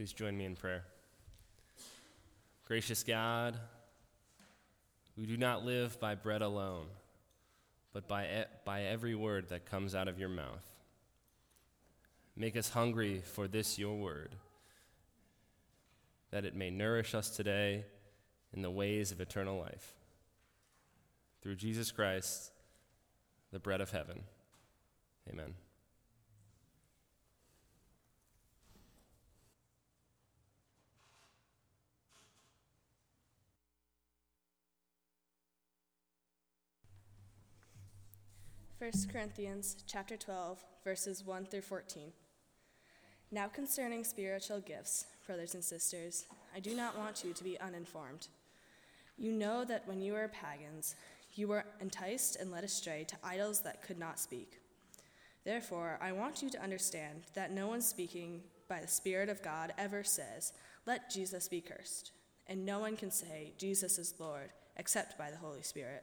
Please join me in prayer. Gracious God, we do not live by bread alone, but by, e- by every word that comes out of your mouth. Make us hungry for this, your word, that it may nourish us today in the ways of eternal life. Through Jesus Christ, the bread of heaven. Amen. First Corinthians chapter 12 verses 1 through 14. Now concerning spiritual gifts, brothers and sisters, I do not want you to be uninformed. You know that when you were pagans, you were enticed and led astray to idols that could not speak. Therefore, I want you to understand that no one speaking by the Spirit of God ever says, Let Jesus be cursed. And no one can say, Jesus is Lord, except by the Holy Spirit.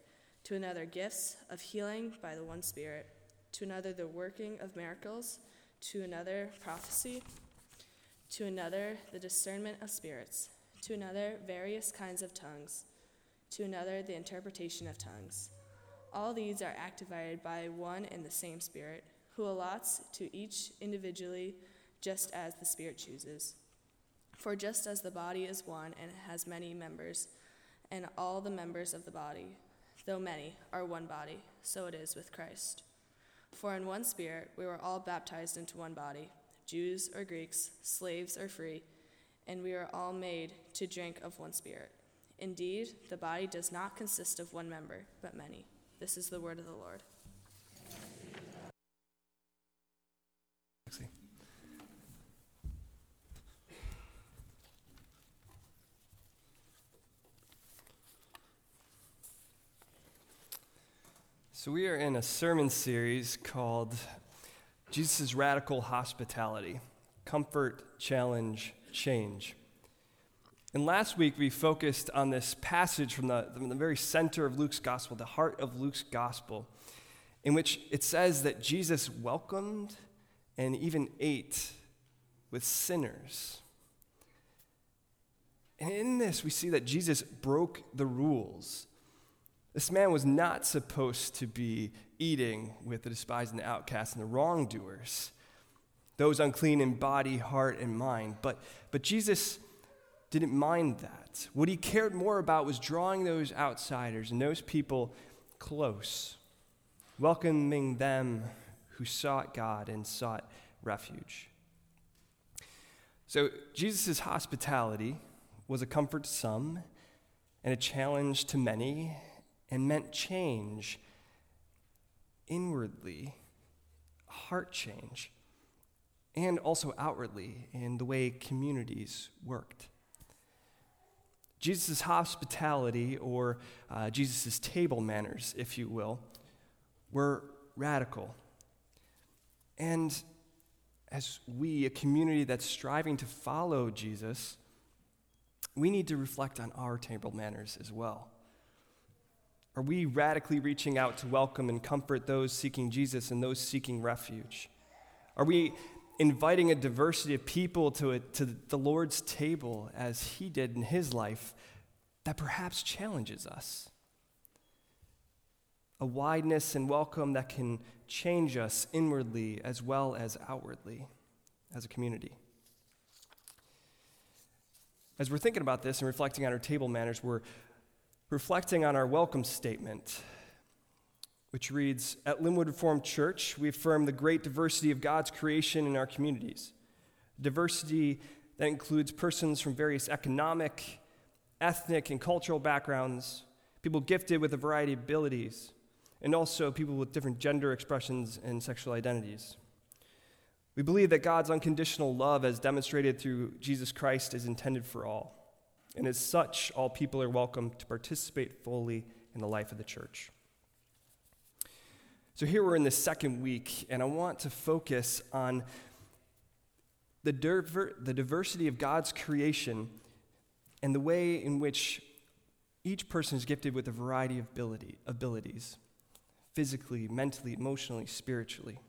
to another gifts of healing by the one Spirit, to another the working of miracles, to another prophecy, to another the discernment of spirits, to another various kinds of tongues to another the interpretation of tongues. All these are activated by one and the same Spirit, who allots to each individually just as the Spirit chooses. For just as the body is one and has many members, and all the members of the body, though many, are one body, so it is with Christ. For in one Spirit we were all baptized into one body, Jews or Greeks, slaves or free, and we are all made to drink of one Spirit. Indeed, the body does not consist of one member, but many. This is the word of the Lord. So, we are in a sermon series called Jesus' Radical Hospitality Comfort, Challenge, Change. And last week we focused on this passage from the, from the very center of Luke's gospel, the heart of Luke's gospel, in which it says that Jesus welcomed and even ate with sinners. And in this, we see that Jesus broke the rules. This man was not supposed to be eating with the despised and the outcast and the wrongdoers, those unclean in body, heart, and mind. But, but Jesus didn't mind that. What he cared more about was drawing those outsiders and those people close, welcoming them who sought God and sought refuge. So, Jesus' hospitality was a comfort to some and a challenge to many, and meant change inwardly, heart change, and also outwardly in the way communities worked. Jesus' hospitality, or uh, Jesus' table manners, if you will, were radical. And as we, a community that's striving to follow Jesus, we need to reflect on our table manners as well. Are we radically reaching out to welcome and comfort those seeking Jesus and those seeking refuge? Are we inviting a diversity of people to, a, to the Lord's table as he did in his life that perhaps challenges us. A wideness and welcome that can change us inwardly as well as outwardly as a community. As we're thinking about this and reflecting on our table manners, we're reflecting on our welcome statement which reads At Linwood Reformed Church, we affirm the great diversity of God's creation in our communities. Diversity that includes persons from various economic, ethnic, and cultural backgrounds, people gifted with a variety of abilities, and also people with different gender expressions and sexual identities. We believe that God's unconditional love, as demonstrated through Jesus Christ, is intended for all. And as such, all people are welcome to participate fully in the life of the church. So here we're in the second week, and I want to focus on the, diver- the diversity of God's creation and the way in which each person is gifted with a variety of ability, abilities physically, mentally, emotionally, spiritually.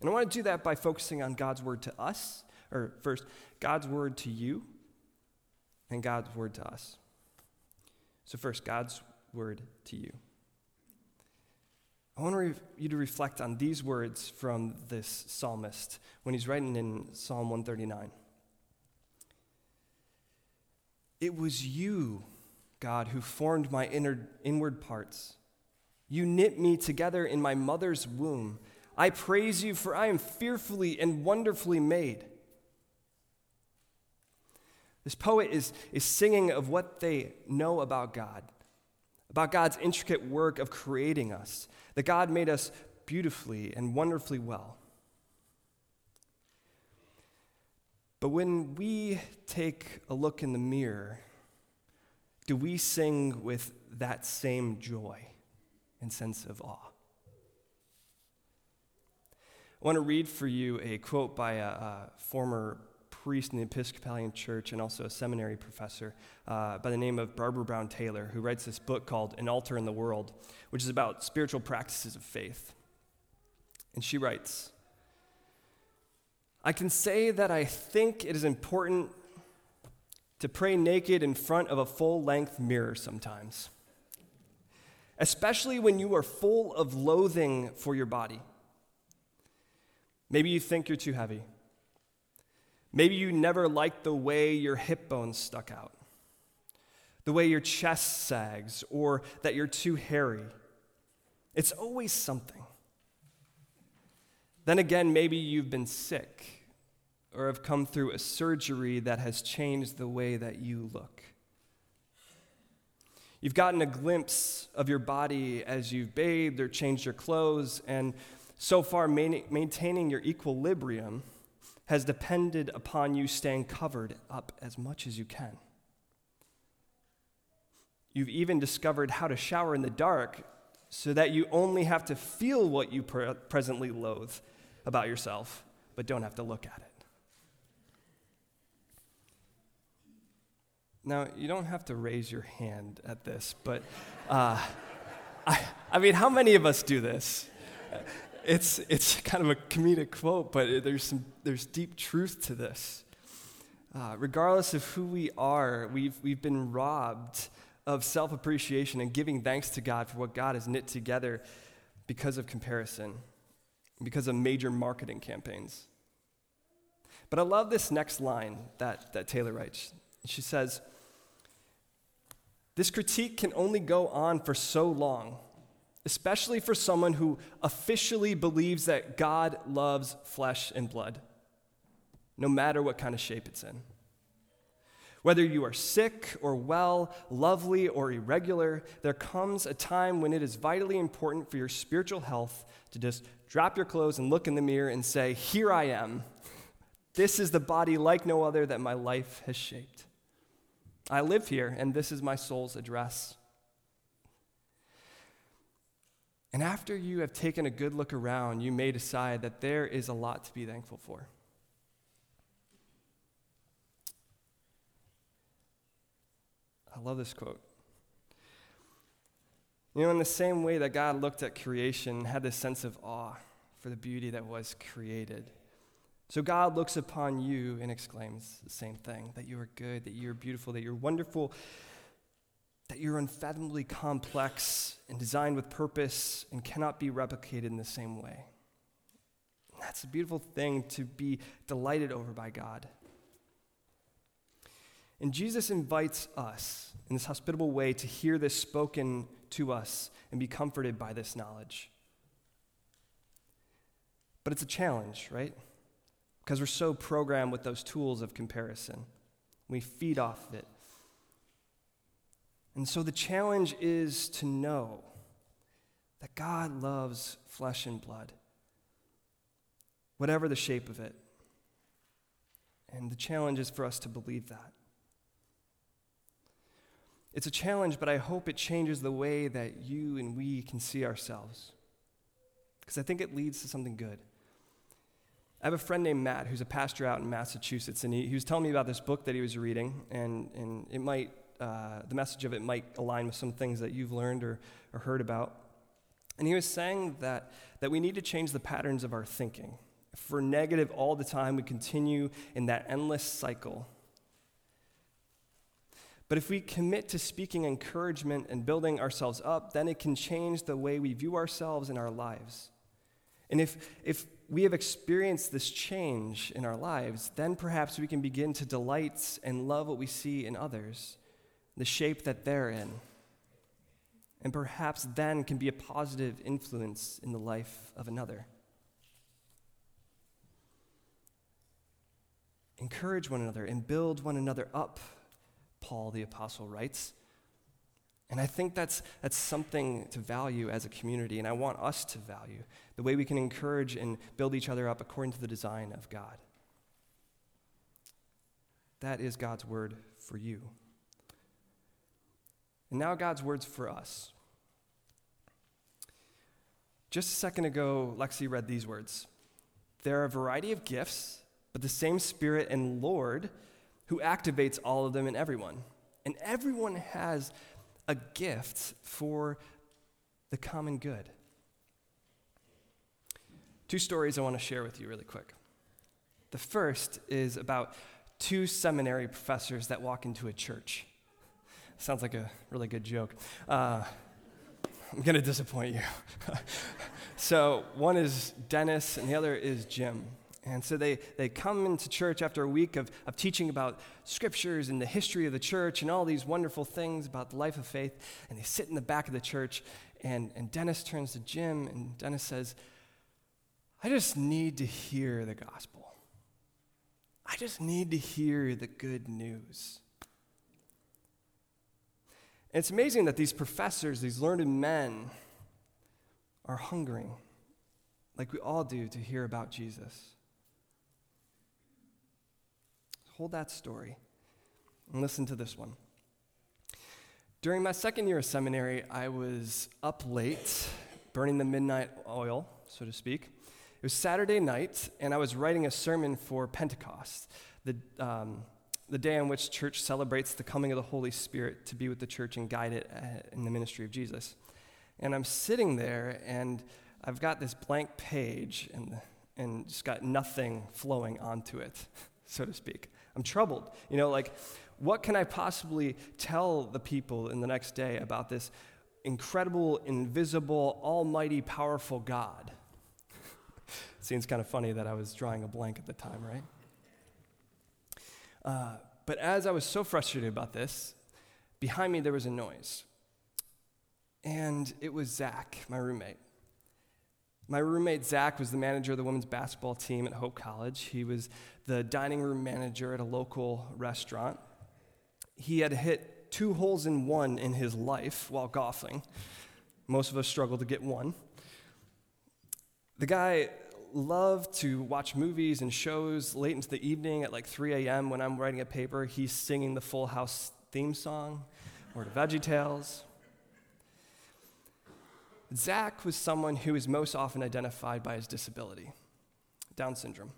And I want to do that by focusing on God's word to us, or first, God's word to you, and God's word to us. So, first, God's word to you. I want you to reflect on these words from this psalmist when he's writing in Psalm 139. It was you, God, who formed my inner, inward parts. You knit me together in my mother's womb. I praise you, for I am fearfully and wonderfully made. This poet is, is singing of what they know about God, about God's intricate work of creating us, that God made us beautifully and wonderfully well. But when we take a look in the mirror, do we sing with that same joy and sense of awe? I want to read for you a quote by a, a former priest in the Episcopalian Church and also a seminary professor uh, by the name of Barbara Brown Taylor, who writes this book called An Altar in the World, which is about spiritual practices of faith. And she writes, I can say that I think it is important to pray naked in front of a full length mirror sometimes, especially when you are full of loathing for your body. Maybe you think you're too heavy. Maybe you never liked the way your hip bones stuck out, the way your chest sags, or that you're too hairy. It's always something. Then again, maybe you've been sick or have come through a surgery that has changed the way that you look. You've gotten a glimpse of your body as you've bathed or changed your clothes, and so far, maintaining your equilibrium has depended upon you staying covered up as much as you can. You've even discovered how to shower in the dark so that you only have to feel what you pre- presently loathe about yourself, but don't have to look at it. Now, you don't have to raise your hand at this, but uh, I, I mean, how many of us do this? It's, it's kind of a comedic quote, but there's, some, there's deep truth to this. Uh, regardless of who we are, we've, we've been robbed of self appreciation and giving thanks to God for what God has knit together because of comparison, because of major marketing campaigns. But I love this next line that, that Taylor writes. She says, This critique can only go on for so long especially for someone who officially believes that God loves flesh and blood, no matter what kind of shape it's in. Whether you are sick or well, lovely or irregular, there comes a time when it is vitally important for your spiritual health to just drop your clothes and look in the mirror and say, Here I am. This is the body like no other that my life has shaped. I live here, and this is my soul's address. And after you have taken a good look around, you may decide that there is a lot to be thankful for. I love this quote. You know, in the same way that God looked at creation, had this sense of awe for the beauty that was created. So God looks upon you and exclaims the same thing that you are good, that you are beautiful, that you're wonderful, that you're unfathomably complex and designed with purpose and cannot be replicated in the same way. That's a beautiful thing to be delighted over by God. And Jesus invites us in this hospitable way to hear this spoken to us and be comforted by this knowledge. But it's a challenge, right? Because we're so programmed with those tools of comparison. We feed off of it. And so the challenge is to know that God loves flesh and blood. whatever the shape of it. And the challenge is for us to believe that. It's a challenge, but I hope it changes the way that you and we can see ourselves. Because I think it leads to something good. I have a friend named Matt who's a pastor out in Massachusetts, and he, he was telling me about this book that he was reading, and, and it might, uh, the message of it might align with some things that you've learned or, or heard about. And he was saying that, that we need to change the patterns of our thinking. If we're negative all the time, we continue in that endless cycle. But if we commit to speaking encouragement and building ourselves up, then it can change the way we view ourselves and our lives. And if, if we have experienced this change in our lives, then perhaps we can begin to delight and love what we see in others, the shape that they're in. And perhaps then can be a positive influence in the life of another. Encourage one another and build one another up, Paul the Apostle writes. And I think that's, that's something to value as a community, and I want us to value the way we can encourage and build each other up according to the design of God. That is God's word for you. And now, God's words for us. Just a second ago, Lexi read these words There are a variety of gifts, but the same Spirit and Lord who activates all of them in everyone. And everyone has a gift for the common good. Two stories I want to share with you really quick. The first is about two seminary professors that walk into a church. Sounds like a really good joke. Uh, I'm going to disappoint you. so, one is Dennis, and the other is Jim. And so they, they come into church after a week of, of teaching about scriptures and the history of the church and all these wonderful things about the life of faith. And they sit in the back of the church, and, and Dennis turns to Jim, and Dennis says, I just need to hear the gospel. I just need to hear the good news. And it's amazing that these professors, these learned men, are hungering, like we all do, to hear about Jesus. Hold that story and listen to this one. During my second year of seminary, I was up late, burning the midnight oil, so to speak. It was Saturday night, and I was writing a sermon for Pentecost, the, um, the day on which church celebrates the coming of the Holy Spirit to be with the church and guide it uh, in the ministry of Jesus. And I'm sitting there, and I've got this blank page, and, and just got nothing flowing onto it, so to speak. I'm troubled. You know, like, what can I possibly tell the people in the next day about this incredible, invisible, almighty, powerful God? Seems kind of funny that I was drawing a blank at the time, right? Uh, but as I was so frustrated about this, behind me there was a noise. And it was Zach, my roommate. My roommate Zach was the manager of the women's basketball team at Hope College. He was the dining room manager at a local restaurant. He had hit two holes in one in his life while golfing. Most of us struggle to get one. The guy loved to watch movies and shows late into the evening at like 3 a.m. when I'm writing a paper. He's singing the Full House theme song or to Veggie Tales. Zach was someone who is most often identified by his disability, Down syndrome.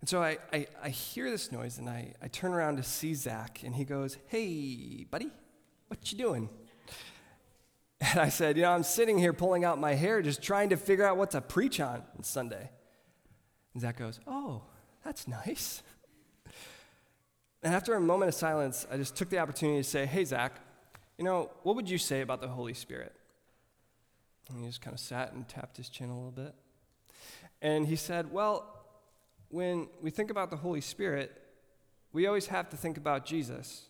And so I, I, I, hear this noise and I, I turn around to see Zach and he goes, Hey, buddy, what you doing? And I said, You know, I'm sitting here pulling out my hair just trying to figure out what to preach on Sunday. And Zach goes, Oh, that's nice. And after a moment of silence, I just took the opportunity to say, Hey, Zach, you know, what would you say about the Holy Spirit? And he just kind of sat and tapped his chin a little bit. And he said, Well, when we think about the Holy Spirit, we always have to think about Jesus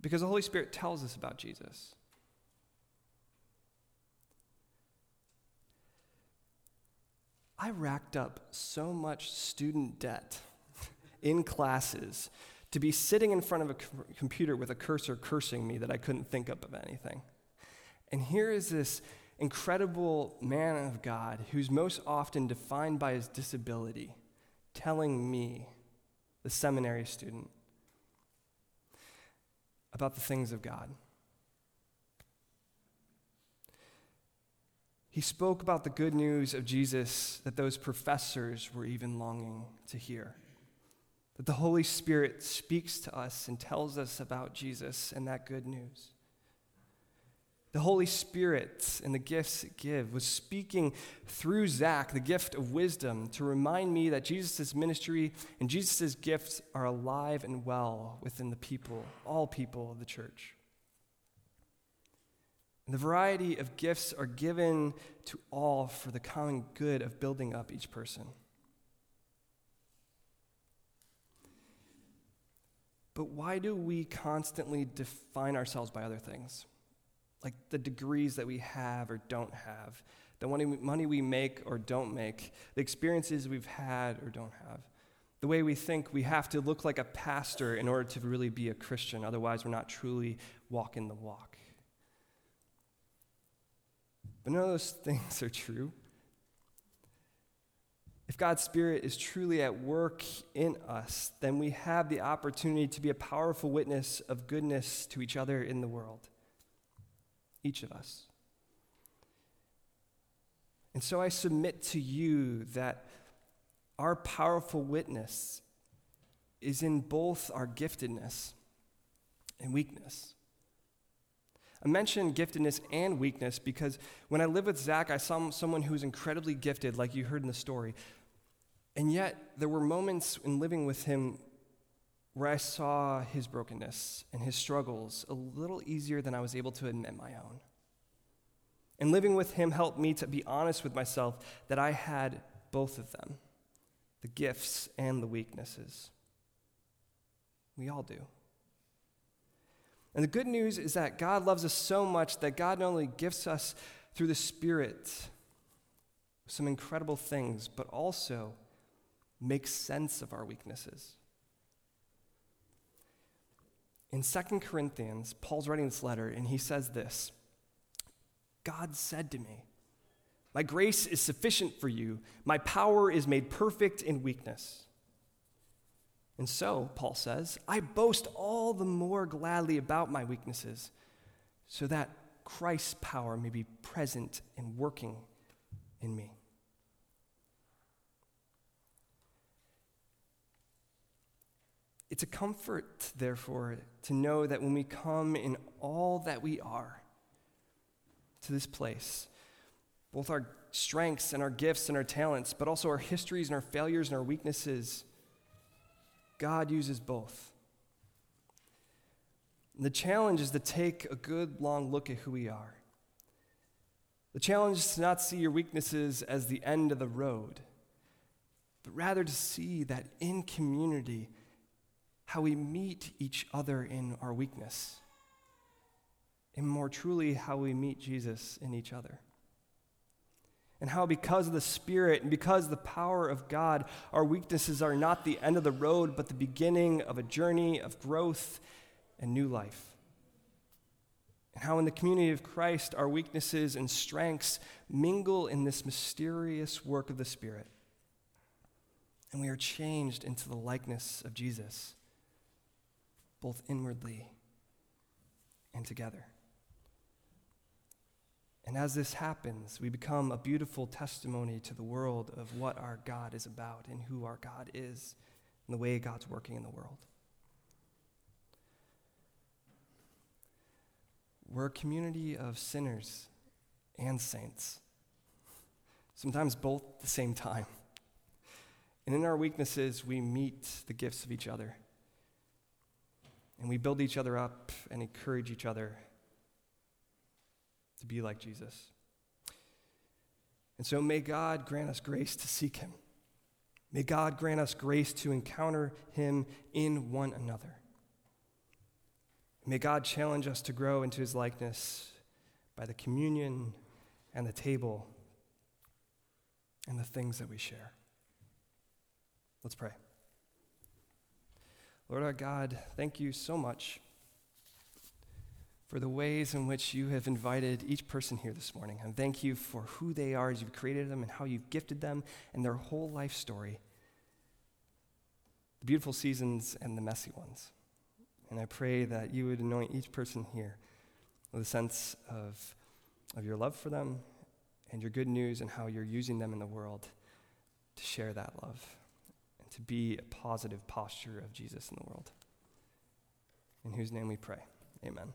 because the Holy Spirit tells us about Jesus. I racked up so much student debt in classes to be sitting in front of a computer with a cursor cursing me that I couldn't think up of anything. And here is this incredible man of God who's most often defined by his disability, telling me, the seminary student, about the things of God. He spoke about the good news of Jesus that those professors were even longing to hear. That the Holy Spirit speaks to us and tells us about Jesus and that good news. The Holy Spirit and the gifts it give was speaking through Zach, the gift of wisdom, to remind me that Jesus' ministry and Jesus' gifts are alive and well within the people, all people of the church. And the variety of gifts are given to all for the common good of building up each person. But why do we constantly define ourselves by other things? Like the degrees that we have or don't have, the money, money we make or don't make, the experiences we've had or don't have. The way we think we have to look like a pastor in order to really be a Christian, otherwise, we're not truly walking the walk. But none of those things are true. If God's Spirit is truly at work in us, then we have the opportunity to be a powerful witness of goodness to each other in the world. Each of us. And so I submit to you that our powerful witness is in both our giftedness and weakness. I mention giftedness and weakness because when I lived with Zach, I saw someone who was incredibly gifted, like you heard in the story. And yet, there were moments in living with him where I saw his brokenness and his struggles a little easier than I was able to admit my own. And living with him helped me to be honest with myself that I had both of them the gifts and the weaknesses. We all do. And the good news is that God loves us so much that God not only gifts us through the Spirit some incredible things, but also makes sense of our weaknesses. In 2 Corinthians, Paul's writing this letter, and he says this God said to me, My grace is sufficient for you, my power is made perfect in weakness. And so, Paul says, I boast all the more gladly about my weaknesses, so that Christ's power may be present and working in me. It's a comfort, therefore, to know that when we come in all that we are to this place, both our strengths and our gifts and our talents, but also our histories and our failures and our weaknesses, God uses both. And the challenge is to take a good long look at who we are. The challenge is to not see your weaknesses as the end of the road, but rather to see that in community, how we meet each other in our weakness, and more truly, how we meet Jesus in each other and how, because of the Spirit and because of the power of God, our weaknesses are not the end of the road, but the beginning of a journey of growth and new life. And how, in the community of Christ, our weaknesses and strengths mingle in this mysterious work of the Spirit. And we are changed into the likeness of Jesus, both inwardly and together. And as this happens, we become a beautiful testimony to the world of what our God is about and who our God is and the way God's working in the world. We're a community of sinners and saints, sometimes both at the same time. And in our weaknesses, we meet the gifts of each other. And we build each other up and encourage each other to be like Jesus. And so may God grant us grace to seek him. May God grant us grace to encounter him in one another. May God challenge us to grow into his likeness by the communion and the table and the things that we share. Let's pray. Lord our God, thank you so much for the ways in which you have invited each person here this morning. And thank you for who they are as you've created them and how you've gifted them and their whole life story the beautiful seasons and the messy ones. And I pray that you would anoint each person here with a sense of, of your love for them and your good news and how you're using them in the world to share that love and to be a positive posture of Jesus in the world. In whose name we pray. Amen.